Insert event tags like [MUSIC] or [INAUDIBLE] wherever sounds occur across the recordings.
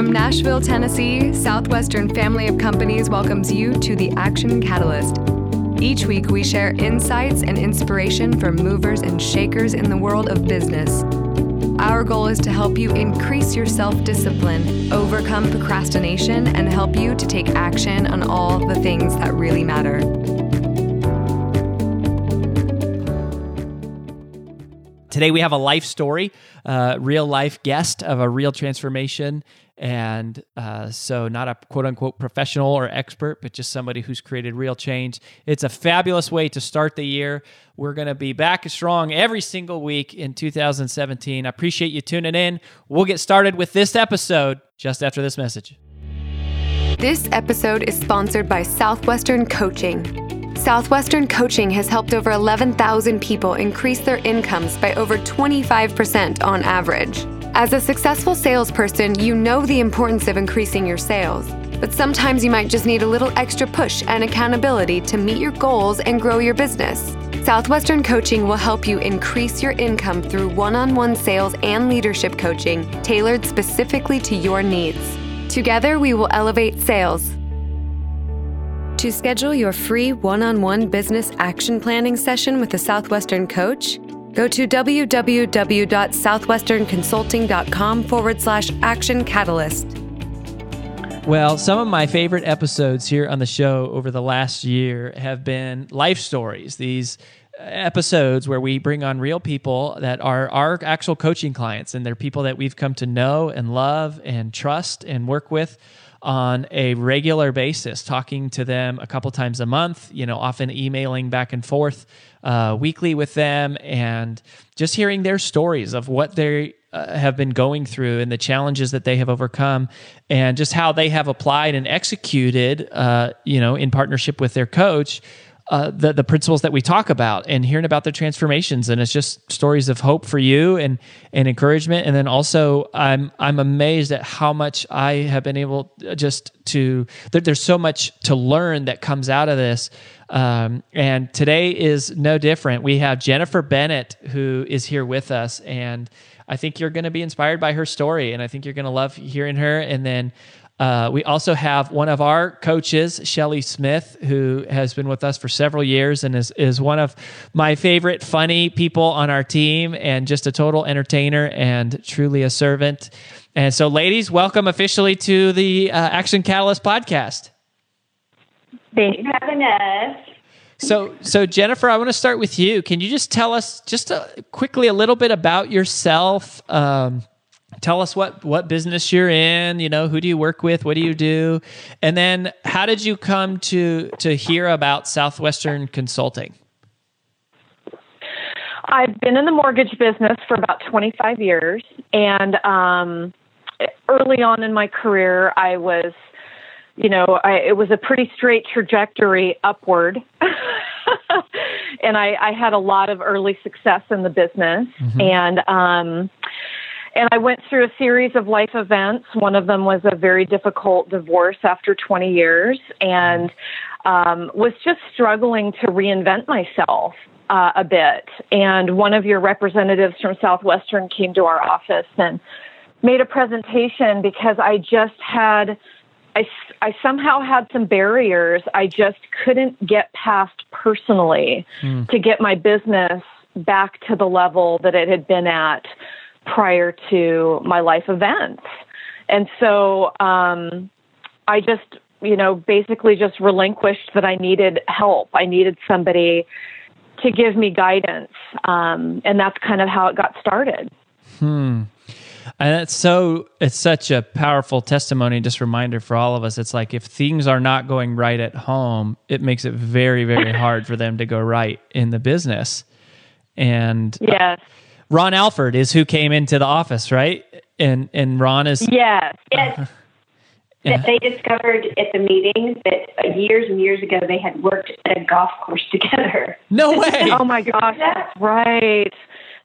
From Nashville, Tennessee, Southwestern Family of Companies welcomes you to the Action Catalyst. Each week, we share insights and inspiration from movers and shakers in the world of business. Our goal is to help you increase your self discipline, overcome procrastination, and help you to take action on all the things that really matter. Today we have a life story, uh, real life guest of a real transformation. And uh, so, not a quote unquote professional or expert, but just somebody who's created real change. It's a fabulous way to start the year. We're going to be back strong every single week in 2017. I appreciate you tuning in. We'll get started with this episode just after this message. This episode is sponsored by Southwestern Coaching. Southwestern Coaching has helped over 11,000 people increase their incomes by over 25% on average. As a successful salesperson, you know the importance of increasing your sales, but sometimes you might just need a little extra push and accountability to meet your goals and grow your business. Southwestern Coaching will help you increase your income through one on one sales and leadership coaching tailored specifically to your needs. Together, we will elevate sales to schedule your free one on one business action planning session with a Southwestern coach, go to www.southwesternconsulting.com forward slash action catalyst. Well, some of my favorite episodes here on the show over the last year have been life stories. These uh, episodes where we bring on real people that are our actual coaching clients and they're people that we've come to know and love and trust and work with on a regular basis, talking to them a couple times a month, you know, often emailing back and forth uh, weekly with them and just hearing their stories of what they uh, have been going through and the challenges that they have overcome and just how they have applied and executed, uh, you know, in partnership with their coach uh, the the principles that we talk about and hearing about their transformations. And it's just stories of hope for you and and encouragement. And then also I'm I'm amazed at how much I have been able just to there, there's so much to learn that comes out of this. Um, and today is no different. We have Jennifer Bennett who is here with us. And I think you're going to be inspired by her story. And I think you're going to love hearing her. And then uh, we also have one of our coaches, Shelly Smith, who has been with us for several years and is, is one of my favorite funny people on our team and just a total entertainer and truly a servant. And so, ladies, welcome officially to the uh, Action Catalyst podcast. Thanks for having us. So, so Jennifer, I want to start with you. Can you just tell us just a, quickly a little bit about yourself? Um, tell us what what business you're in you know who do you work with what do you do? And then how did you come to to hear about southwestern consulting? I've been in the mortgage business for about 25 years and um, early on in my career i was you know I, it was a pretty straight trajectory upward. [LAUGHS] And I, I had a lot of early success in the business. Mm-hmm. and um and I went through a series of life events. One of them was a very difficult divorce after 20 years, and um, was just struggling to reinvent myself uh, a bit. And one of your representatives from Southwestern came to our office and made a presentation because I just had. I, I somehow had some barriers I just couldn't get past personally mm. to get my business back to the level that it had been at prior to my life events. And so um, I just, you know, basically just relinquished that I needed help. I needed somebody to give me guidance. Um, and that's kind of how it got started. Hmm. And that's so, it's such a powerful testimony, just reminder for all of us. It's like if things are not going right at home, it makes it very, very [LAUGHS] hard for them to go right in the business. And yes. Uh, Ron Alford is who came into the office, right? And and Ron is yes, yes. That they discovered at the meeting that years and years ago they had worked at a golf course [LAUGHS] together. No way! oh my gosh, that's right.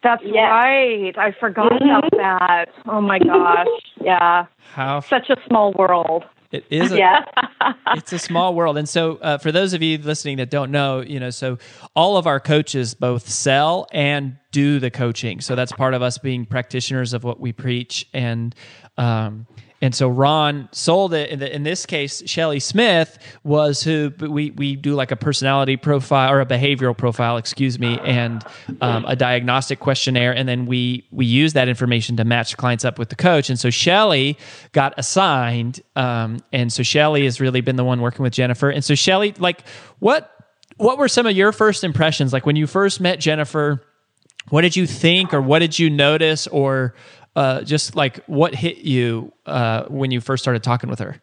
That's right. I forgot mm-hmm. about that. Oh my gosh. [LAUGHS] Yeah. How such a small world. It is. A, yeah. [LAUGHS] it's a small world. And so, uh, for those of you listening that don't know, you know, so all of our coaches both sell and do the coaching. So that's part of us being practitioners of what we preach. And um, and so Ron sold it. In, the, in this case, Shelly Smith was who we, we do like a personality profile or a behavioral profile, excuse me, and um, a diagnostic questionnaire. And then we, we use that information to match clients up with the coach. And so Shelly got assigned. Um, and so Shelly has really been the one working with Jennifer. And so Shelly, like what, what were some of your first impressions? Like when you first met Jennifer, what did you think or what did you notice or uh, just like what hit you uh, when you first started talking with her?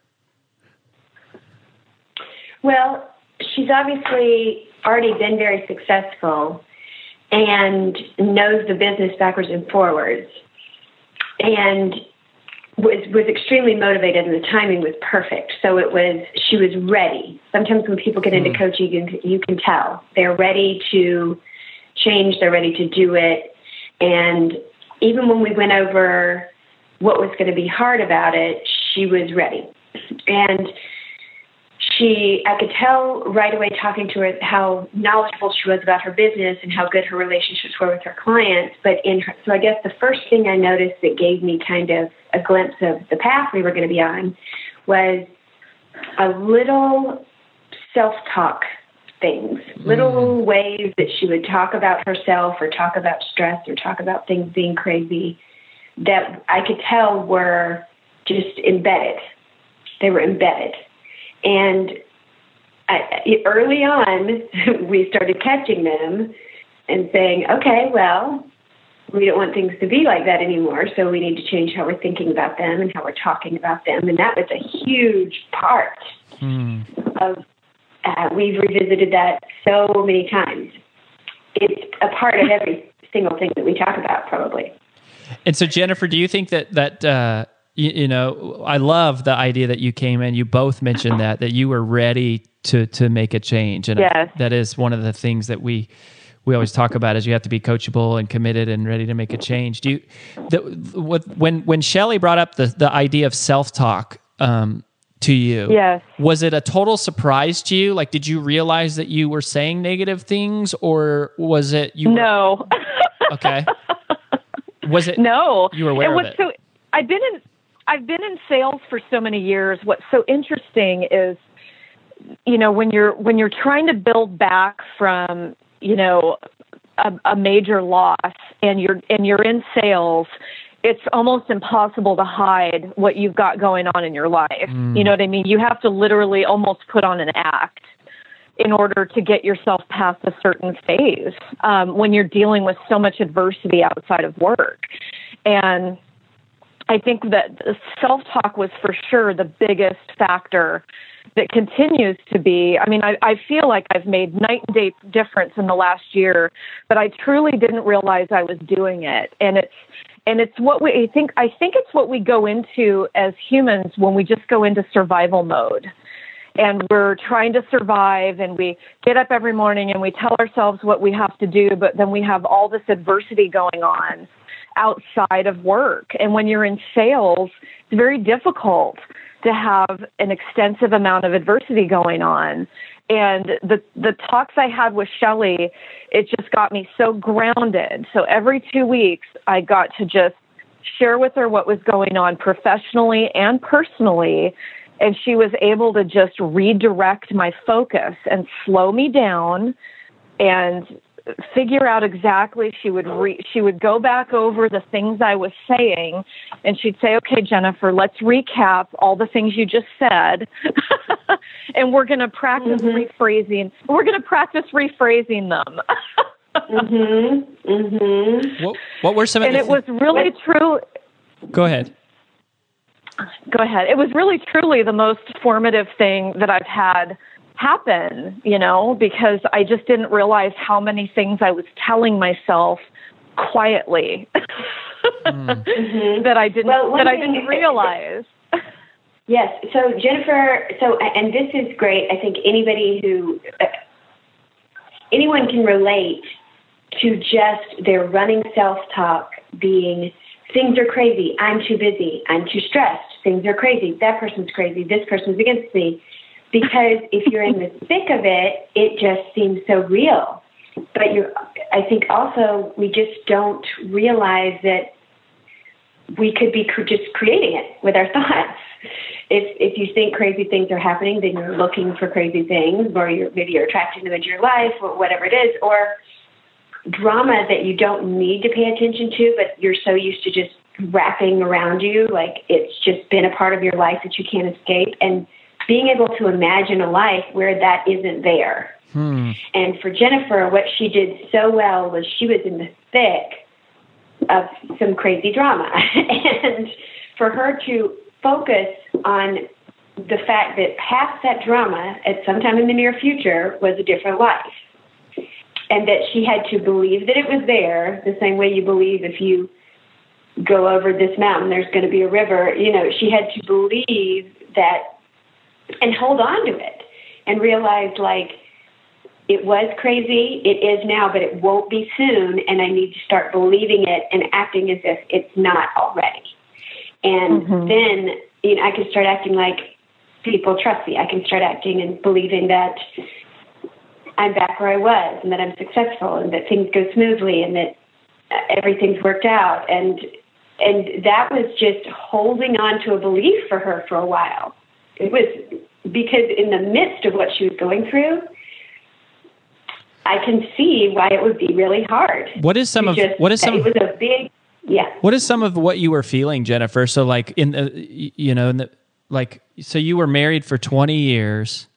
Well, she's obviously already been very successful and knows the business backwards and forwards, and was was extremely motivated, and the timing was perfect. So it was she was ready. Sometimes when people get into mm. coaching, you can, you can tell they're ready to change, they're ready to do it, and even when we went over what was going to be hard about it, she was ready. And she, I could tell right away talking to her how knowledgeable she was about her business and how good her relationships were with her clients. But in her, so I guess the first thing I noticed that gave me kind of a glimpse of the path we were going to be on was a little self talk things, little mm. ways that she would talk about herself or talk about stress or talk about things being crazy that I could tell were just embedded. They were embedded. And I, early on, [LAUGHS] we started catching them and saying, okay, well, we don't want things to be like that anymore, so we need to change how we're thinking about them and how we're talking about them. And that was a huge part mm. of uh, we've revisited that so many times. It's a part of every single thing that we talk about, probably. And so, Jennifer, do you think that that uh, you, you, know? I love the idea that you came in. You both mentioned that that you were ready to to make a change, and yes. that is one of the things that we we always talk about is you have to be coachable and committed and ready to make a change. Do you the, what, when when Shelly brought up the the idea of self talk? Um, to you. Yes. Was it a total surprise to you? Like, did you realize that you were saying negative things, or was it you? No. Were, [LAUGHS] okay. Was it? No. You were aware it was of it. So I've been in I've been in sales for so many years. What's so interesting is, you know, when you're when you're trying to build back from, you know, a, a major loss, and you're and you're in sales it's almost impossible to hide what you've got going on in your life. Mm. You know what I mean? You have to literally almost put on an act in order to get yourself past a certain phase um, when you're dealing with so much adversity outside of work. And I think that self talk was for sure the biggest factor that continues to be. I mean, I, I feel like I've made night and day difference in the last year, but I truly didn't realize I was doing it. And it's and it's what we I think I think it's what we go into as humans when we just go into survival mode and we're trying to survive and we get up every morning and we tell ourselves what we have to do but then we have all this adversity going on outside of work and when you're in sales it's very difficult to have an extensive amount of adversity going on. And the the talks I had with Shelly, it just got me so grounded. So every two weeks, I got to just share with her what was going on professionally and personally, and she was able to just redirect my focus and slow me down. And figure out exactly she would re- she would go back over the things I was saying and she'd say okay Jennifer let's recap all the things you just said. [LAUGHS] And we're going to practice mm-hmm. rephrasing we're going to practice rephrasing them. [LAUGHS] Mhm mhm what, what were some of and it th- was really true go ahead. Go ahead. It was really truly the most formative thing that I've had happen, you know, because I just didn't realize how many things I was telling myself quietly [LAUGHS] mm. that I didn't well, that I didn't [LAUGHS] realize. yes. So Jennifer, so and this is great. I think anybody who uh, anyone can relate to just their running self-talk being things are crazy. I'm too busy. I'm too stressed. Things are crazy. That person's crazy. This person's against me because if you're in the thick of it, it just seems so real. but you, I think also we just don't realize that we could be just creating it with our [LAUGHS] thoughts. If if you think crazy things are happening, then you're looking for crazy things, or you're maybe you're attracting them into your life, or whatever it is, or drama that you don't need to pay attention to, but you're so used to just wrapping around you, like it's just been a part of your life that you can't escape, and being able to imagine a life where that isn't there. Hmm. And for Jennifer, what she did so well was she was in the thick of some crazy drama. [LAUGHS] and for her to focus on the fact that past that drama at some time in the near future was a different life. And that she had to believe that it was there, the same way you believe if you go over this mountain, there's going to be a river. You know, she had to believe that and hold on to it and realize, like, it was crazy, it is now, but it won't be soon, and I need to start believing it and acting as if it's not already. And mm-hmm. then you know, I can start acting like people trust me. I can start acting and believing that I'm back where I was and that I'm successful and that things go smoothly and that everything's worked out. And and that was just holding on to a belief for her for a while. It was because in the midst of what she was going through, I can see why it would be really hard. What is some of just, what is some? It was a big yeah. What is some of what you were feeling, Jennifer? So like in the you know in the like so you were married for twenty years.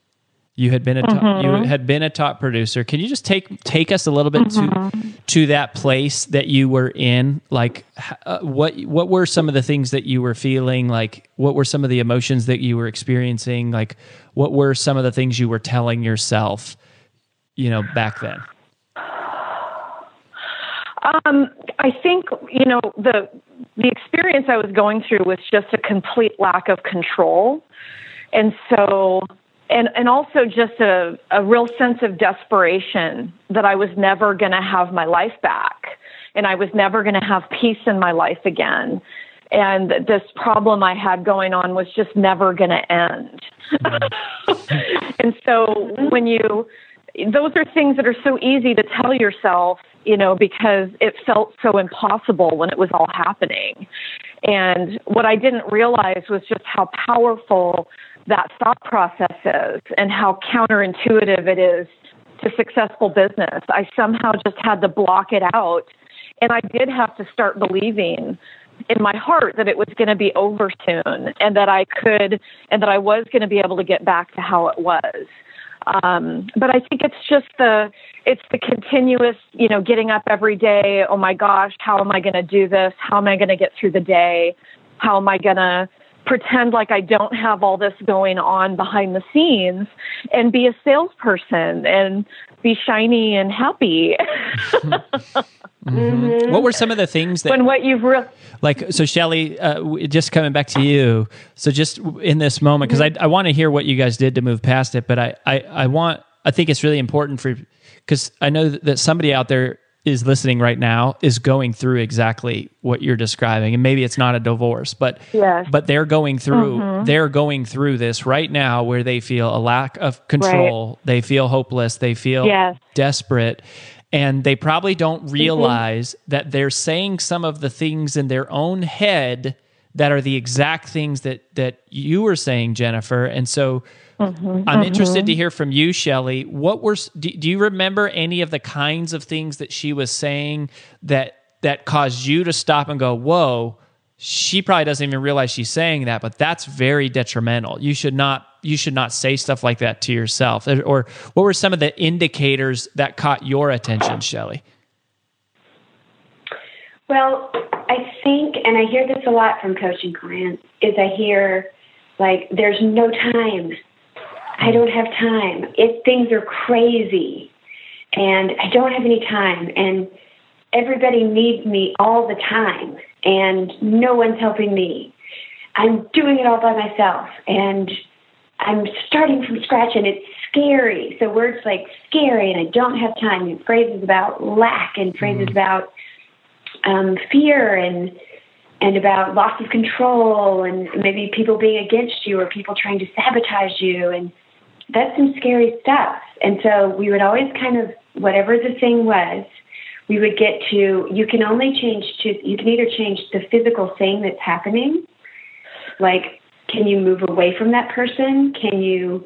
You had been a top, mm-hmm. you had been a top producer. Can you just take take us a little bit mm-hmm. to to that place that you were in? Like, uh, what what were some of the things that you were feeling? Like, what were some of the emotions that you were experiencing? Like, what were some of the things you were telling yourself? You know, back then. Um, I think you know the the experience I was going through was just a complete lack of control, and so and and also just a a real sense of desperation that I was never going to have my life back, and I was never going to have peace in my life again, and this problem I had going on was just never going to end. [LAUGHS] And so when you those are things that are so easy to tell yourself, you know, because it felt so impossible when it was all happening. And what I didn't realize was just how powerful that thought process is and how counterintuitive it is to successful business. I somehow just had to block it out. And I did have to start believing in my heart that it was going to be over soon and that I could and that I was going to be able to get back to how it was. Um, but I think it's just the it's the continuous, you know, getting up every day. Oh my gosh, how am I going to do this? How am I going to get through the day? How am I going to pretend like I don't have all this going on behind the scenes and be a salesperson and be shiny and happy. mm-hmm. What were some of the things that when what you've re- like? So Shelly, uh, just coming back to you. So just in this moment, because mm-hmm. I I want to hear what you guys did to move past it, but I I, I want I think it's really important for because I know that somebody out there is listening right now is going through exactly what you're describing and maybe it's not a divorce but yes. but they're going through mm-hmm. they're going through this right now where they feel a lack of control right. they feel hopeless they feel yes. desperate and they probably don't mm-hmm. realize mm-hmm. that they're saying some of the things in their own head that are the exact things that that you were saying Jennifer and so Mm-hmm, I'm mm-hmm. interested to hear from you, Shelly. What were do, do you remember any of the kinds of things that she was saying that that caused you to stop and go, "Whoa"? She probably doesn't even realize she's saying that, but that's very detrimental. You should not you should not say stuff like that to yourself. Or what were some of the indicators that caught your attention, Shelly? Well, I think, and I hear this a lot from coaching clients, is I hear like, there's no time. I don't have time. If things are crazy and I don't have any time and everybody needs me all the time and no one's helping me. I'm doing it all by myself and I'm starting from scratch and it's scary. So words like scary and I don't have time and phrases about lack and phrases mm. about um, fear and and about loss of control and maybe people being against you or people trying to sabotage you and that's some scary stuff. And so we would always kind of whatever the thing was, we would get to you can only change to you can either change the physical thing that's happening, like can you move away from that person? Can you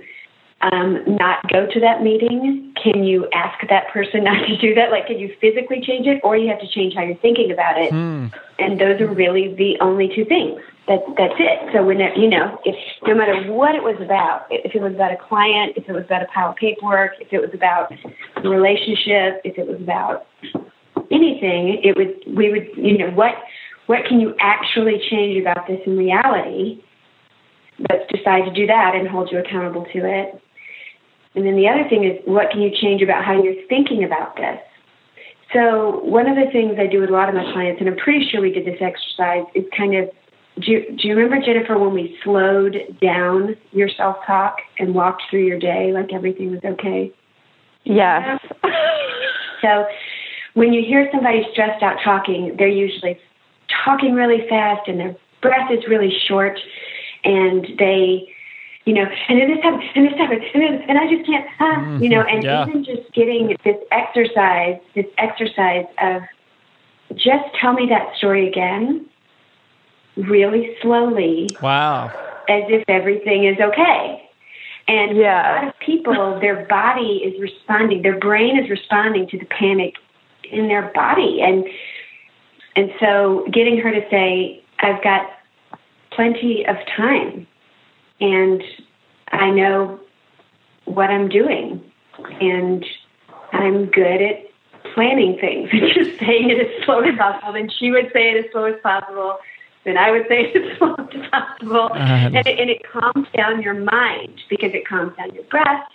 um, not go to that meeting? Can you ask that person [LAUGHS] not to do that? Like, can you physically change it, or you have to change how you're thinking about it? Hmm. And those are really the only two things. That that's it. So when it, you know, if no matter what it was about, if it was about a client, if it was about a pile of paperwork, if it was about a relationship, if it was about anything, it would we would you know what what can you actually change about this in reality? Let's decide to do that and hold you accountable to it. And then the other thing is, what can you change about how you're thinking about this? So, one of the things I do with a lot of my clients, and I'm pretty sure we did this exercise, is kind of do you, do you remember, Jennifer, when we slowed down your self talk and walked through your day like everything was okay? Yes. so, when you hear somebody stressed out talking, they're usually talking really fast and their breath is really short and they you know, and then this happened, and this happened, and, then, and I just can't, ah, you know, and yeah. even just getting this exercise, this exercise of just tell me that story again, really slowly, Wow. as if everything is okay. And Yeah. a lot of people, their body is responding, their brain is responding to the panic in their body, and and so getting her to say, "I've got plenty of time, and I know what I'm doing, and I'm good at planning things." And [LAUGHS] just saying it as slow as possible. Then she would say it as slow as possible. Then I would say it as [LAUGHS] slow as possible, Uh, and, it, and it calms down your mind because it calms down your breath.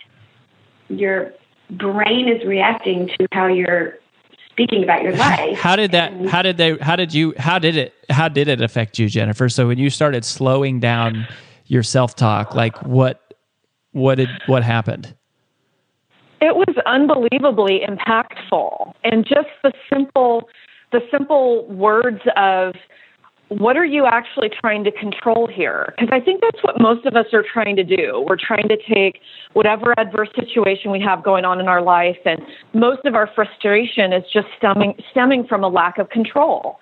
Your brain is reacting to how you're speaking about your [LAUGHS] life. How did that? How did they? How did you? How did it? How did it affect you, Jennifer? So when you started slowing down your self talk, like what? What did? What happened? it was unbelievably impactful and just the simple the simple words of what are you actually trying to control here because i think that's what most of us are trying to do we're trying to take whatever adverse situation we have going on in our life and most of our frustration is just stemming stemming from a lack of control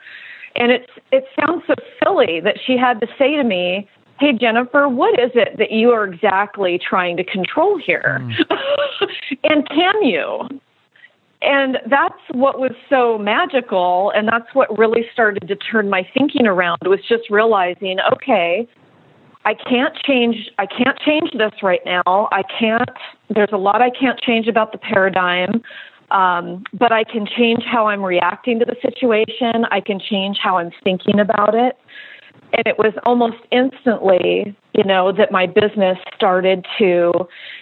and it's it sounds so silly that she had to say to me hey jennifer what is it that you are exactly trying to control here? [LAUGHS] And can you? And that's what was so magical and that's what really started to turn my thinking around was just realizing okay i can't change i can't change this right now. I can't there's a lot i can't change about the paradigm um, but i can change how i'm reacting to the situation. I can change how i'm thinking about it and it was almost instantly you know that my business started to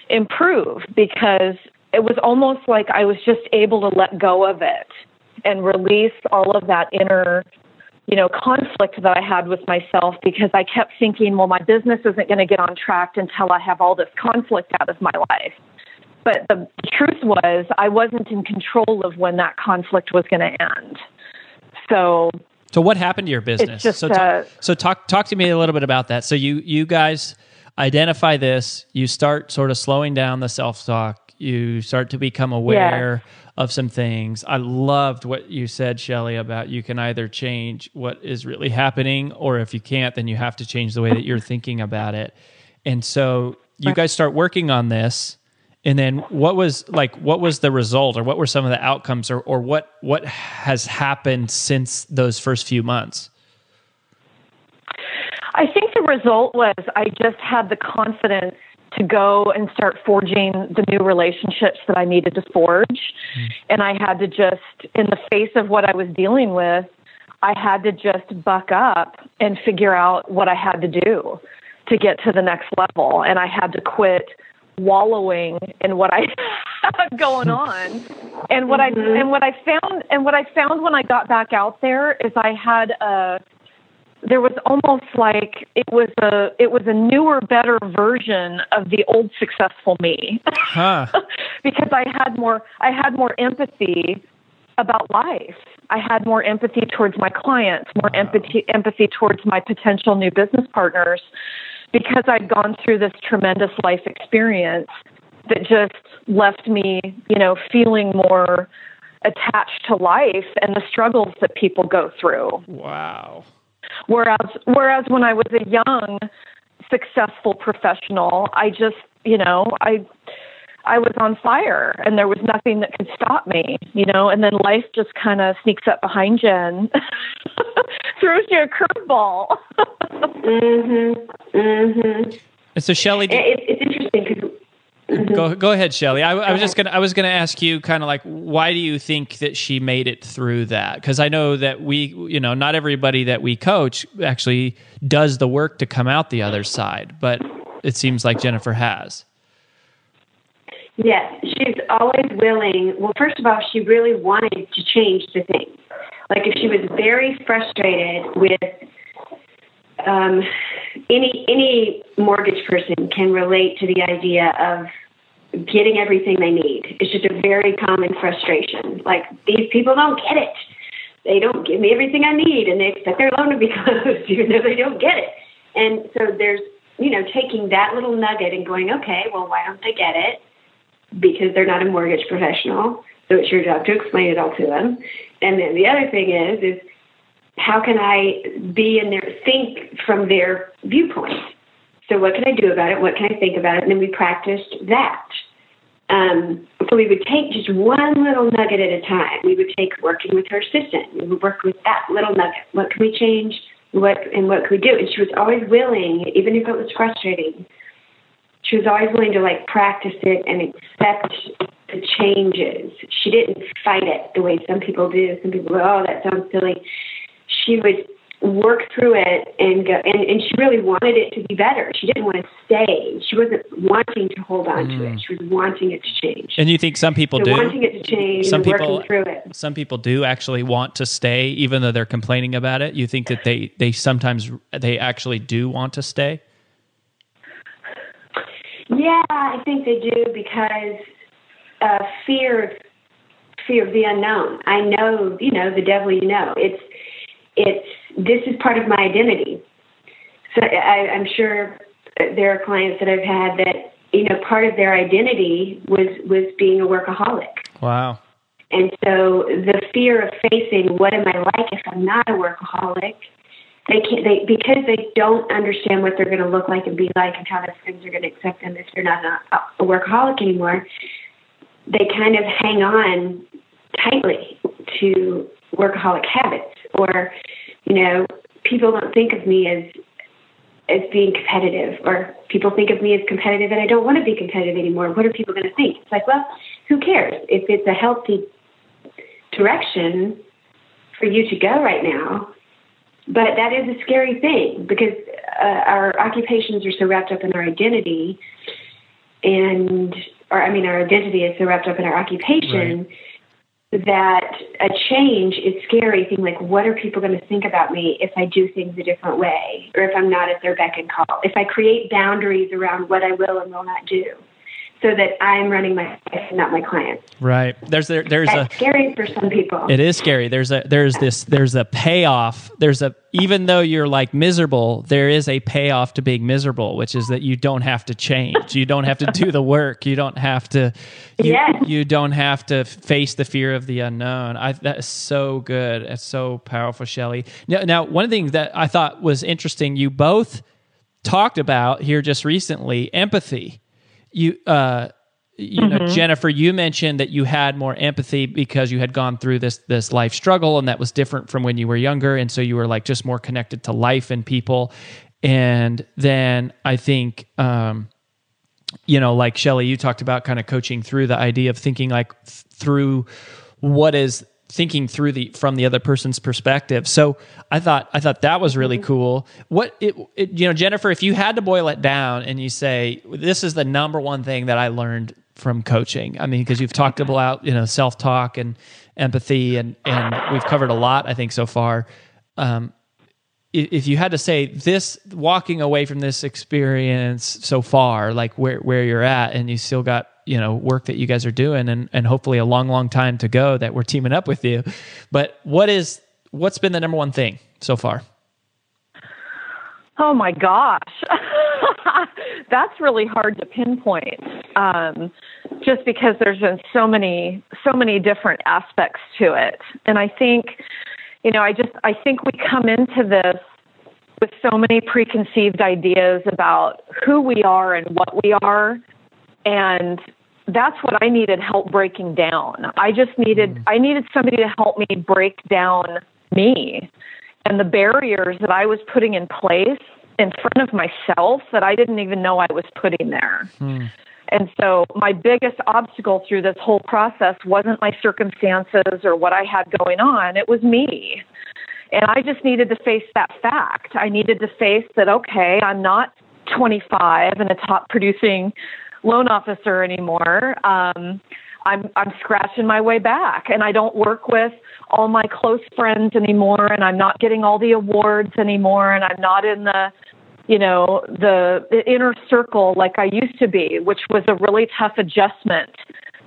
improve because it was almost like I was just able to let go of it and release all of that inner, you know, conflict that I had with myself because I kept thinking, well, my business isn't going to get on track until I have all this conflict out of my life. But the truth was, I wasn't in control of when that conflict was going to end. So So what happened to your business? just, so, talk, uh, so talk talk to me a little bit about that. So you you guys identify this. You start sort of slowing down the self talk. You start to become aware of some things. I loved what you said, Shelly, about you can either change what is really happening, or if you can't, then you have to change the way that you're [LAUGHS] thinking about it. And so you guys start working on this. And then what was like what was the result or what were some of the outcomes or, or what what has happened since those first few months? I think the result was I just had the confidence to go and start forging the new relationships that I needed to forge. Mm-hmm. And I had to just, in the face of what I was dealing with, I had to just buck up and figure out what I had to do to get to the next level. And I had to quit wallowing in what I [LAUGHS] had going on. And what I mm-hmm. and what I found and what I found when I got back out there is I had a there was almost like it was a it was a newer better version of the old successful me. Huh. [LAUGHS] because i had more i had more empathy about life. I had more empathy towards my clients more empathy empathy towards my potential new business partners because i'd gone through this tremendous life experience that just left me, you know, feeling more attached to life and the struggles that people go through. Wow. Whereas whereas when I was a young successful professional, I just, you know, I I was on fire and there was nothing that could stop me, you know, and then life just kind of sneaks up behind you and [LAUGHS] throws you a curveball. mhm. Mhm. And so Shelly, it, it's interesting because Mm-hmm. Go go ahead, Shelly. I, I was just gonna I was gonna ask you kind of like why do you think that she made it through that? Because I know that we you know not everybody that we coach actually does the work to come out the other side, but it seems like Jennifer has. Yes, she's always willing. Well, first of all, she really wanted to change the things. Like if she was very frustrated with um, any any mortgage person can relate to the idea of getting everything they need. It's just a very common frustration. Like these people don't get it. They don't give me everything I need, and they expect their loan to be [LAUGHS] closed, even though they don't get it. And so there's you know taking that little nugget and going, okay, well, why don't they get it? Because they're not a mortgage professional. So it's your job to explain it all to them. And then the other thing is is how can I be in their think from their viewpoint? So what can I do about it? What can I think about it? And then we practiced that. Um, so we would take just one little nugget at a time. We would take working with her assistant. We would work with that little nugget. What can we change? What and what can we do? And she was always willing, even if it was frustrating. She was always willing to like practice it and accept the changes. She didn't fight it the way some people do. Some people go, "Oh, that sounds silly." she would work through it and go and, and she really wanted it to be better. She didn't want to stay. She wasn't wanting to hold on mm. to it. Mm. She was wanting it to change. And you think some people so do wanting it to change some people, through it. Some people do actually want to stay even though they're complaining about it. You think that they, they sometimes they actually do want to stay? Yeah, I think they do because uh, fear fear of the unknown. I know, you know, the devil you know. It's it's this is part of my identity. So I, I'm sure there are clients that I've had that you know part of their identity was was being a workaholic. Wow. And so the fear of facing what am I like if I'm not a workaholic, they can't they because they don't understand what they're going to look like and be like and how their friends are going to accept them if they're not a, a workaholic anymore. They kind of hang on tightly to workaholic habits or you know people don't think of me as as being competitive or people think of me as competitive and I don't want to be competitive anymore. What are people going to think? It's like, well, who cares? If it's a healthy direction for you to go right now, but that is a scary thing because uh, our occupations are so wrapped up in our identity and or I mean our identity is so wrapped up in our occupation. Right that a change is scary thing like what are people going to think about me if i do things a different way or if i'm not at their beck and call if i create boundaries around what i will and will not do so that I'm running my life, not my clients. Right. There's there, there's That's a scary for some people. It is scary. There's a there's this there's a payoff. There's a even though you're like miserable, there is a payoff to being miserable, which is that you don't have to change. You don't have to do the work. You don't have to. You, yes. you don't have to face the fear of the unknown. I that is so good. It's so powerful, Shelly. Now, now one thing that I thought was interesting. You both talked about here just recently empathy you uh you know mm-hmm. jennifer you mentioned that you had more empathy because you had gone through this this life struggle and that was different from when you were younger and so you were like just more connected to life and people and then i think um you know like shelly you talked about kind of coaching through the idea of thinking like th- through what is thinking through the from the other person's perspective. So I thought I thought that was really mm-hmm. cool. What it, it, you know, Jennifer, if you had to boil it down and you say this is the number one thing that I learned from coaching. I mean, because you've talked about you know self talk and empathy and and we've covered a lot I think so far. Um, if you had to say this walking away from this experience so far like where where you're at and you still got you know work that you guys are doing and and hopefully a long long time to go that we're teaming up with you. But what is what's been the number one thing so far? Oh my gosh. [LAUGHS] That's really hard to pinpoint um, just because there's been so many so many different aspects to it, and I think, you know, I just I think we come into this with so many preconceived ideas about who we are and what we are, and that's what I needed help breaking down. I just needed mm. I needed somebody to help me break down me and the barriers that I was putting in place in front of myself that I didn't even know I was putting there. Hmm. And so my biggest obstacle through this whole process wasn't my circumstances or what I had going on, it was me. And I just needed to face that fact. I needed to face that, okay, I'm not 25 and a top producing loan officer anymore. Um, I'm I'm scratching my way back and I don't work with all my close friends anymore and I'm not getting all the awards anymore and I'm not in the you know the, the inner circle like I used to be which was a really tough adjustment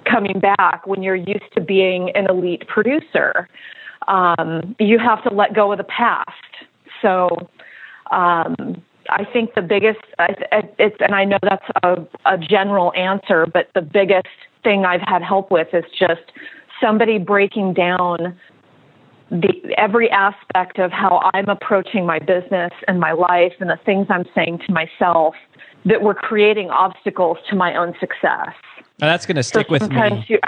coming back when you're used to being an elite producer um, you have to let go of the past so um, I think the biggest, it's, and I know that's a, a general answer, but the biggest thing I've had help with is just somebody breaking down the every aspect of how I'm approaching my business and my life and the things I'm saying to myself that were creating obstacles to my own success. Now that's going to stick so with me. You,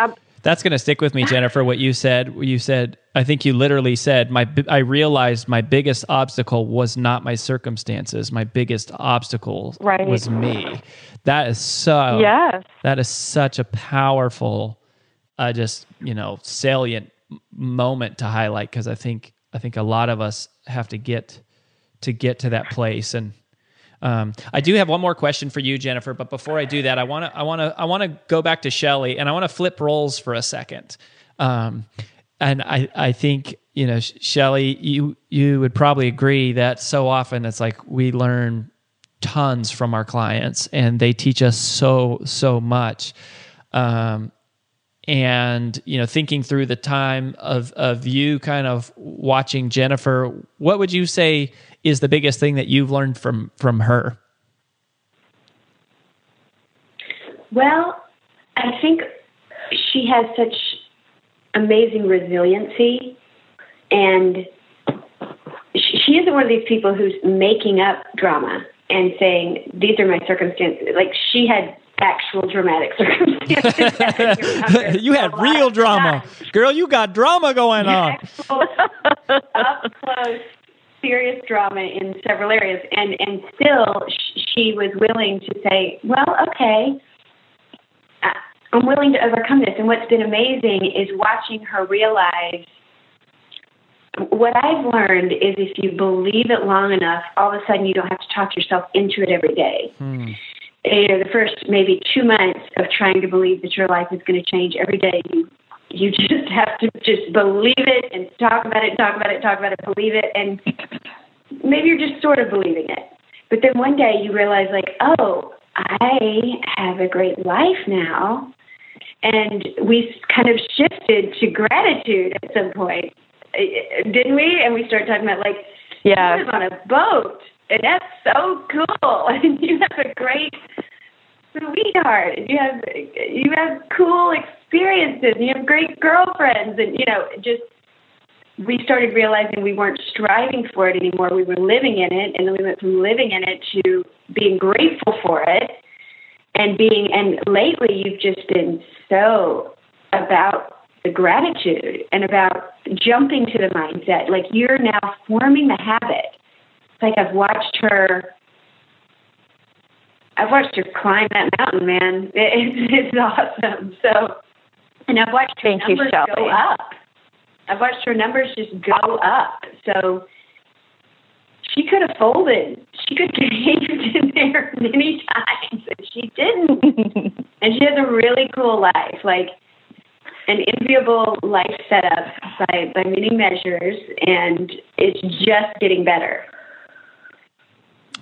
that's going to stick with me, Jennifer. What you said, you said, I think you literally said, my, I realized my biggest obstacle was not my circumstances. My biggest obstacle right. was me. That is so. Yes. That is such a powerful, uh, just you know, salient moment to highlight because I think I think a lot of us have to get to get to that place and. Um, I do have one more question for you, Jennifer. But before I do that, I want to I want to I want to go back to Shelly and I want to flip roles for a second. Um, and I I think you know Shelly, you you would probably agree that so often it's like we learn tons from our clients and they teach us so so much um, and you know thinking through the time of of you kind of watching Jennifer what would you say is the biggest thing that you've learned from from her well i think she has such amazing resiliency and she isn't one of these people who's making up drama and saying, These are my circumstances. Like she had actual dramatic [LAUGHS] circumstances. [LAUGHS] you had real drama. Girl, you got drama going on. Up close, serious drama in several areas. And, and still, she was willing to say, Well, okay. I'm willing to overcome this. And what's been amazing is watching her realize what I've learned is if you believe it long enough, all of a sudden you don't have to talk yourself into it every day. Hmm. You know, the first maybe two months of trying to believe that your life is going to change every day, you you just have to just believe it and talk about it, talk about it, talk about it, believe it, and maybe you're just sort of believing it. But then one day you realize, like, oh, I have a great life now. And we kind of shifted to gratitude at some point eh, eh, didn't we? And we started talking about like, yeah, you live on a boat, and that's so cool. [LAUGHS] And you have a great sweetheart. You have you have cool experiences. You have great girlfriends, and you know, just we started realizing we weren't striving for it anymore. We were living in it, and then we went from living in it to being grateful for it, and being. And lately, you've just been so about the gratitude and about jumping to the mindset. Like you're now forming the habit. Like I've watched her. I've watched her climb that mountain, man. [LAUGHS] It, It's, it's awesome. So, and I've watched her Thank numbers you, go up. I've watched her numbers just go up. So she could have folded. She could [LAUGHS] have caved in there many times, and she didn't. [LAUGHS] and she has a really cool life. Like an enviable life setup by, by many measures, and it's just getting better.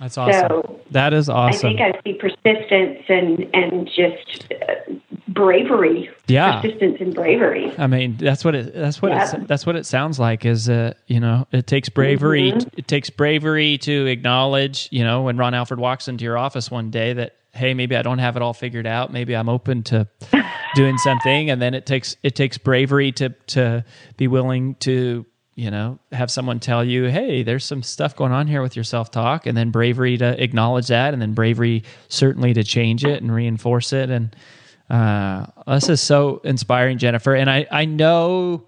That's awesome. So that is awesome. I think I see persistence and and just uh, bravery. Yeah, persistence and bravery. I mean, that's what it. That's what yeah. it. That's what it sounds like. Is uh, you know, it takes bravery. Mm-hmm. It takes bravery to acknowledge. You know, when Ron Alfred walks into your office one day, that hey, maybe I don't have it all figured out. Maybe I'm open to [LAUGHS] doing something, and then it takes it takes bravery to to be willing to you know have someone tell you, hey, there's some stuff going on here with your self talk, and then bravery to acknowledge that, and then bravery certainly to change it and reinforce it. And uh, this is so inspiring, Jennifer. And I I know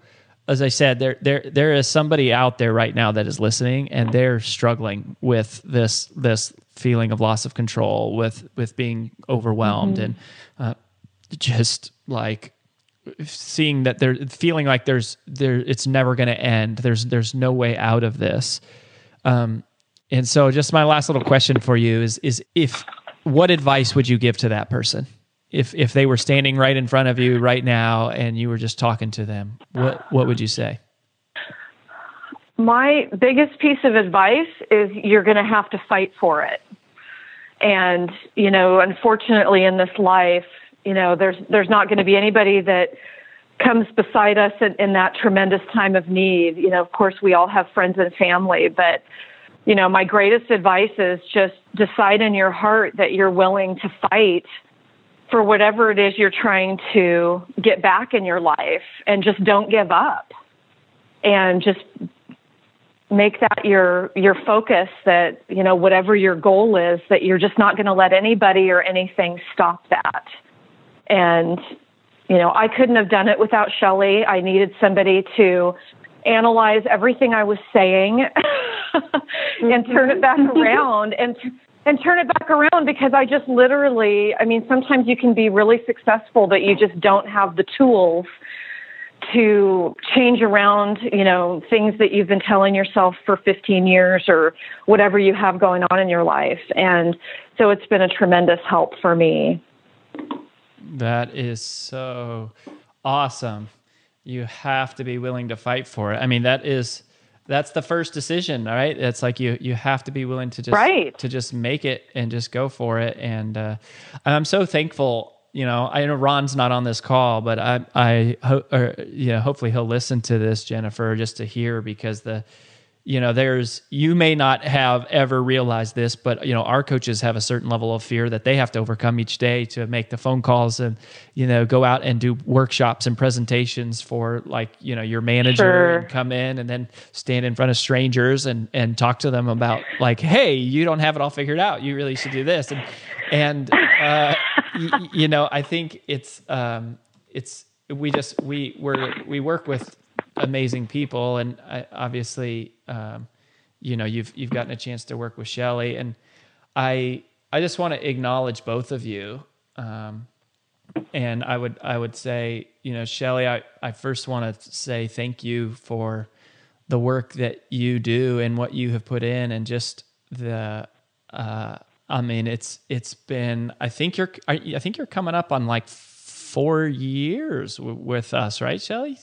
as I said, there there there is somebody out there right now that is listening and they're struggling with this this feeling of loss of control, with with being overwhelmed, mm-hmm. and uh, just like seeing that they're feeling like there's there it's never going to end. There's there's no way out of this. Um, and so, just my last little question for you is is if what advice would you give to that person? if if they were standing right in front of you right now and you were just talking to them, what what would you say? My biggest piece of advice is you're going to have to fight for it. And, you know, unfortunately in this life, you know, there's there's not going to be anybody that comes beside us in, in that tremendous time of need. You know, of course we all have friends and family, but you know, my greatest advice is just decide in your heart that you're willing to fight for whatever it is you're trying to get back in your life and just don't give up and just make that your your focus that you know whatever your goal is that you're just not going to let anybody or anything stop that and you know I couldn't have done it without Shelly I needed somebody to analyze everything I was saying [LAUGHS] and turn it back mm-hmm. around and and turn it back around because I just literally, I mean, sometimes you can be really successful, but you just don't have the tools to change around, you know, things that you've been telling yourself for 15 years or whatever you have going on in your life. And so it's been a tremendous help for me. That is so awesome. You have to be willing to fight for it. I mean, that is that's the first decision all right it's like you you have to be willing to just right. to just make it and just go for it and uh, i'm so thankful you know i know ron's not on this call but i i ho- or, you know hopefully he'll listen to this jennifer just to hear because the you know there's you may not have ever realized this but you know our coaches have a certain level of fear that they have to overcome each day to make the phone calls and you know go out and do workshops and presentations for like you know your manager sure. and come in and then stand in front of strangers and and talk to them about like hey you don't have it all figured out you really should do this and and uh, y- you know i think it's um it's we just we we're we work with amazing people, and I, obviously, um, you know, you've you've gotten a chance to work with Shelly, and I I just want to acknowledge both of you. Um, and I would I would say, you know, Shelly, I, I first want to say thank you for the work that you do and what you have put in, and just the. Uh, I mean, it's it's been. I think you're. I think you're coming up on like four years w- with us, right, Shelly?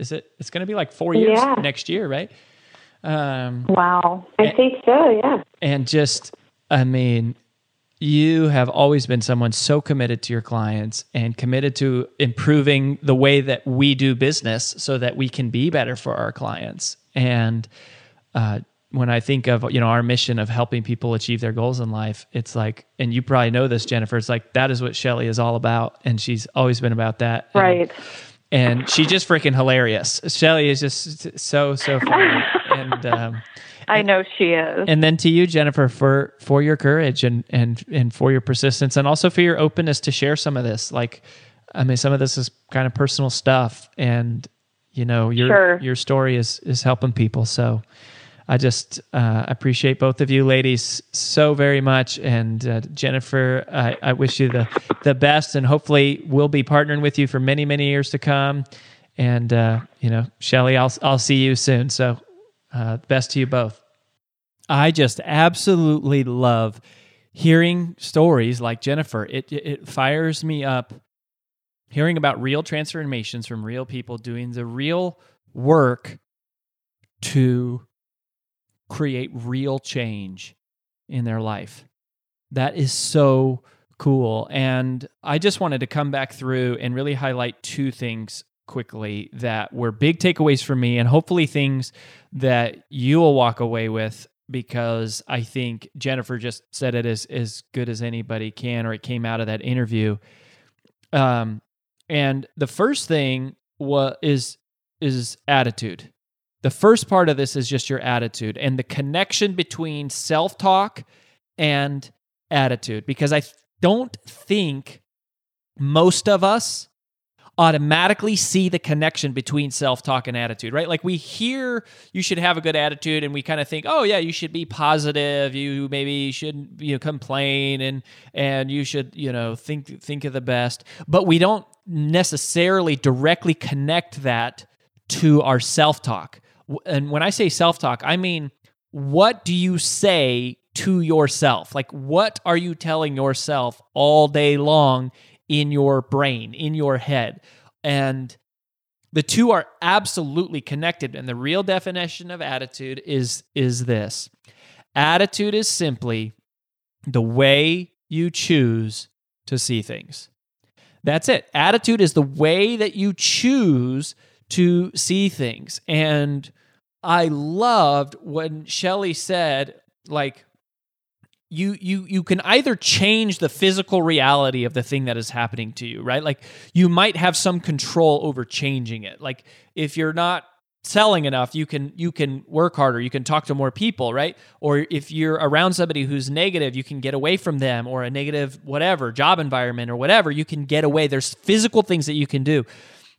Is it? It's going to be like four years yeah. next year, right? Um, wow, I and, think so. Yeah. And just, I mean, you have always been someone so committed to your clients and committed to improving the way that we do business so that we can be better for our clients. And uh, when I think of you know our mission of helping people achieve their goals in life, it's like, and you probably know this, Jennifer. It's like that is what Shelly is all about, and she's always been about that. Right. And, and she's just freaking hilarious. Shelly is just so so funny, [LAUGHS] and um, I know she is. And then to you, Jennifer, for for your courage and and and for your persistence, and also for your openness to share some of this. Like, I mean, some of this is kind of personal stuff, and you know, your sure. your story is is helping people. So, I just uh, appreciate both of you ladies so very much. And uh, Jennifer, I, I, wish you the, the best, and hopefully we'll be partnering with you for many, many years to come. And, uh, you know, Shelly, I'll, I'll see you soon. So, uh, best to you both. I just absolutely love hearing stories like Jennifer. It, it fires me up hearing about real transformations from real people doing the real work to create real change in their life. That is so cool. And I just wanted to come back through and really highlight two things quickly that were big takeaways for me and hopefully things that you will walk away with because I think Jennifer just said it as as good as anybody can, or it came out of that interview. Um, and the first thing was is is attitude. The first part of this is just your attitude and the connection between self talk and attitude, because I don't think most of us automatically see the connection between self-talk and attitude right? Like we hear you should have a good attitude and we kind of think oh yeah you should be positive you maybe shouldn't you know complain and and you should you know think think of the best. But we don't necessarily directly connect that to our self-talk and when i say self-talk i mean what do you say to yourself like what are you telling yourself all day long in your brain, in your head. And the two are absolutely connected. And the real definition of attitude is, is this attitude is simply the way you choose to see things. That's it. Attitude is the way that you choose to see things. And I loved when Shelly said, like, you you you can either change the physical reality of the thing that is happening to you right? Like you might have some control over changing it. Like if you're not selling enough you can you can work harder you can talk to more people right? Or if you're around somebody who's negative you can get away from them or a negative whatever job environment or whatever you can get away. There's physical things that you can do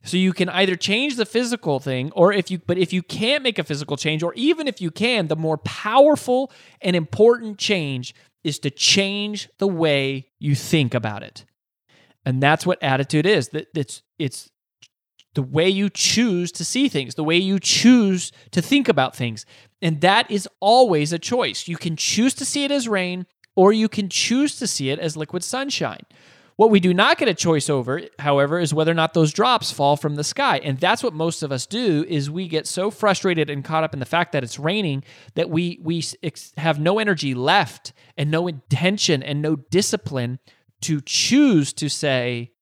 so you can either change the physical thing or if you but if you can't make a physical change or even if you can, the more powerful and important change is to change the way you think about it. And that's what attitude is. That it's it's the way you choose to see things, the way you choose to think about things. And that is always a choice. You can choose to see it as rain or you can choose to see it as liquid sunshine. What we do not get a choice over, however, is whether or not those drops fall from the sky. And that's what most of us do is we get so frustrated and caught up in the fact that it's raining that we we have no energy left and no intention and no discipline to choose to say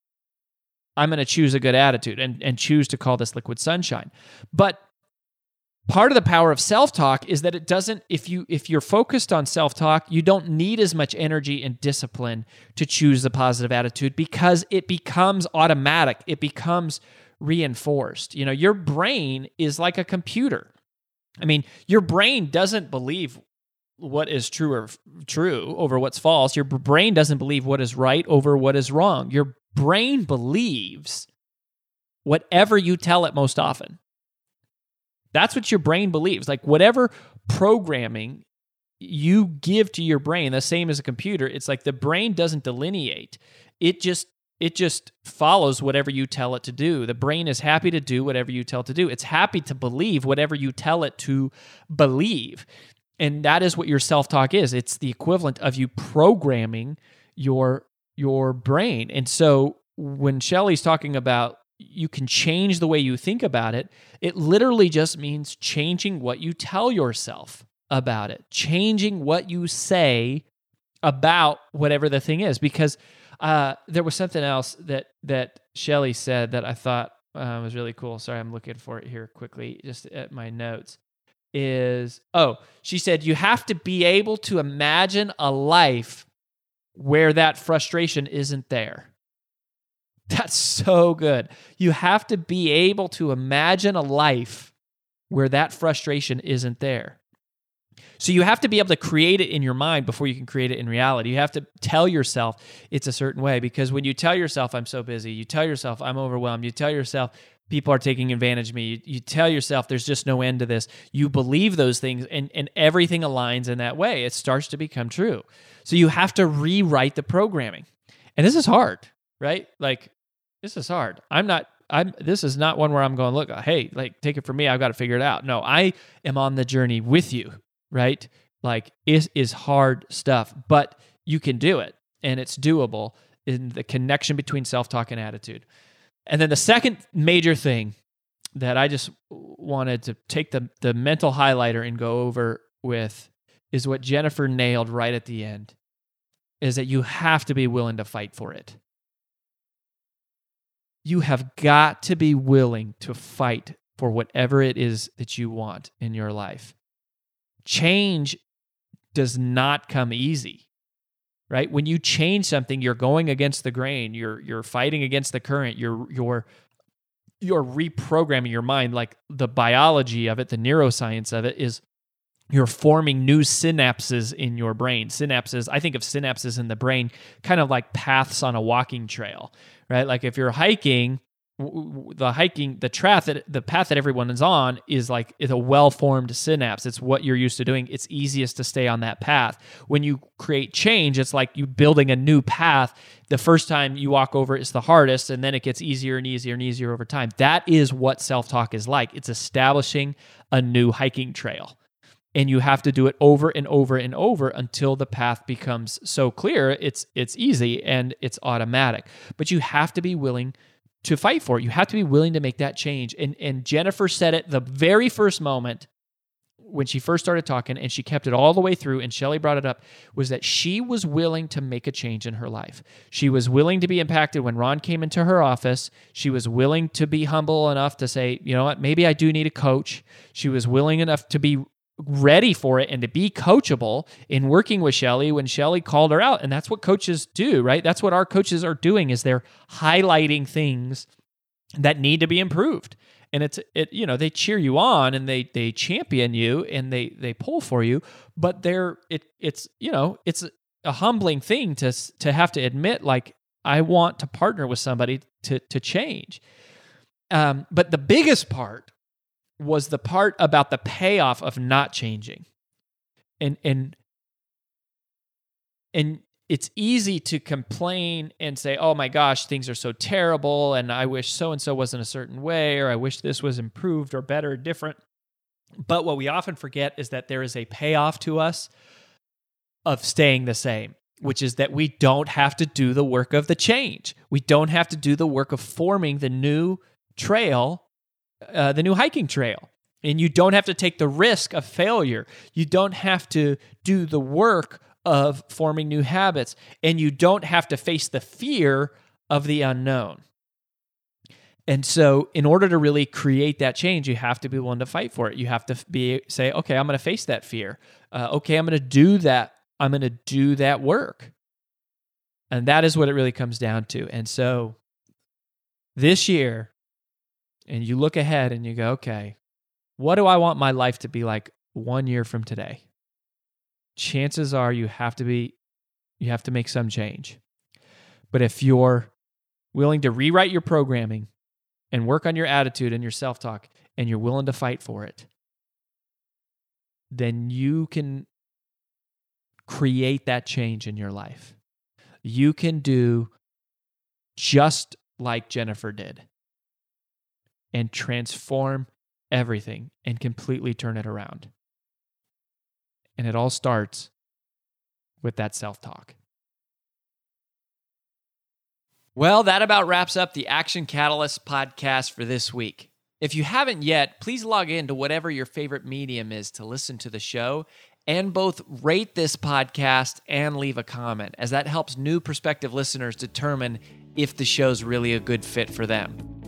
I'm going to choose a good attitude and and choose to call this liquid sunshine. But part of the power of self-talk is that it doesn't if you if you're focused on self-talk you don't need as much energy and discipline to choose the positive attitude because it becomes automatic. It becomes reinforced. You know your brain is like a computer. I mean your brain doesn't believe what is true or true over what's false. Your brain doesn't believe what is right over what is wrong. Your brain believes whatever you tell it most often that's what your brain believes. Like whatever programming you give to your brain, the same as a computer, it's like the brain doesn't delineate. It just it just follows whatever you tell it to do. The brain is happy to do whatever you tell it to do. It's happy to believe whatever you tell it to believe. And that is what your self-talk is. It's the equivalent of you programming your your brain. And so when Shelly's talking about you can change the way you think about it. It literally just means changing what you tell yourself about it, changing what you say about whatever the thing is. Because uh, there was something else that that Shelly said that I thought uh, was really cool. Sorry, I'm looking for it here quickly, just at my notes. Is oh, she said you have to be able to imagine a life where that frustration isn't there. [LAUGHS] That's so good. You have to be able to imagine a life where that frustration isn't there. So you have to be able to create it in your mind before you can create it in reality. You have to tell yourself it's a certain way because when you tell yourself I'm so busy, you tell yourself I'm overwhelmed, you tell yourself people are taking advantage of me, you, you tell yourself there's just no end to this. You believe those things and and everything aligns in that way. It starts to become true. So you have to rewrite the programming. And this is hard, right? Like this is hard. I'm not I'm this is not one where I'm going, look, hey, like take it from me, I've got to figure it out. No, I am on the journey with you, right? Like it is hard stuff, but you can do it and it's doable in the connection between self-talk and attitude. And then the second major thing that I just wanted to take the the mental highlighter and go over with is what Jennifer nailed right at the end is that you have to be willing to fight for it you have got to be willing to fight for whatever it is that you want in your life. Change does not come easy. Right? When you change something, you're going against the grain. You're you're fighting against the current. You're you're you're reprogramming your mind like the biology of it, the neuroscience of it is you're forming new synapses in your brain. Synapses, I think of synapses in the brain kind of like paths on a walking trail, right? Like if you're hiking, the hiking the path that the path that everyone is on is like it's a well-formed synapse. It's what you're used to doing. It's easiest to stay on that path. When you create change it's like you building a new path. The first time you walk over it's the hardest and then it gets easier and easier and easier over time. That is what self-talk is like. It's establishing a new hiking trail and you have to do it over and over and over until the path becomes so clear it's it's easy and it's automatic but you have to be willing to fight for it. You have to be willing to make that change. And and Jennifer said it the very first moment when she first started talking and she kept it all the way through and Shelly brought it up was that she was willing to make a change in her life. She was willing to be impacted when Ron came into her office. She was willing to be humble enough to say, you know what, maybe I do need a coach. She was willing enough to be ready for it and to be coachable in working with Shelly when Shelly called her out. And that's what coaches do, right? That's what our coaches are doing is they're highlighting things that need to be improved. And it's it, you know, they cheer you on and they they champion you and they they pull for you, but they're it it's you know, it's a humbling thing to to have to admit like I want to partner with somebody to to change. Um, but the biggest part was the part about the payoff of not changing. And and and it's easy to complain and say, "Oh my gosh, things are so terrible and I wish so and so wasn't a certain way or I wish this was improved or better, different." But what we often forget is that there is a payoff to us of staying the same, which is that we don't have to do the work of the change. We don't have to do the work of forming the new trail uh, the new hiking trail. And you don't have to take the risk of failure. You don't have to do the work of forming new habits. And you don't have to face the fear of the unknown. And so, in order to really create that change, you have to be willing to fight for it. You have to be say, okay, I'm going to face that fear. Uh, okay, I'm going to do that. I'm going to do that work. And that is what it really comes down to. And so, this year, and you look ahead and you go, okay, what do I want my life to be like one year from today? Chances are you have to be, you have to make some change. But if you're willing to rewrite your programming and work on your attitude and your self talk, and you're willing to fight for it, then you can create that change in your life. You can do just like Jennifer did and transform everything and completely turn it around. And it all starts with that self talk. Well, that about wraps up the Action Catalyst podcast for this week. If you haven't yet, please log in to whatever your favorite medium is to listen to the show and both rate this podcast and leave a comment, as that helps new prospective listeners determine if the show's really a good fit for them.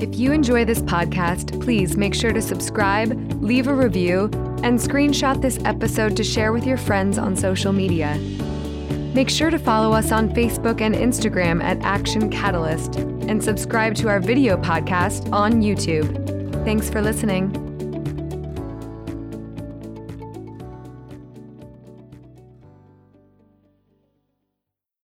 If you enjoy this podcast, please make sure to subscribe, leave a review, and screenshot this episode to share with your friends on social media. Make sure to follow us on Facebook and Instagram at Action Catalyst and subscribe to our video podcast on YouTube. Thanks for listening.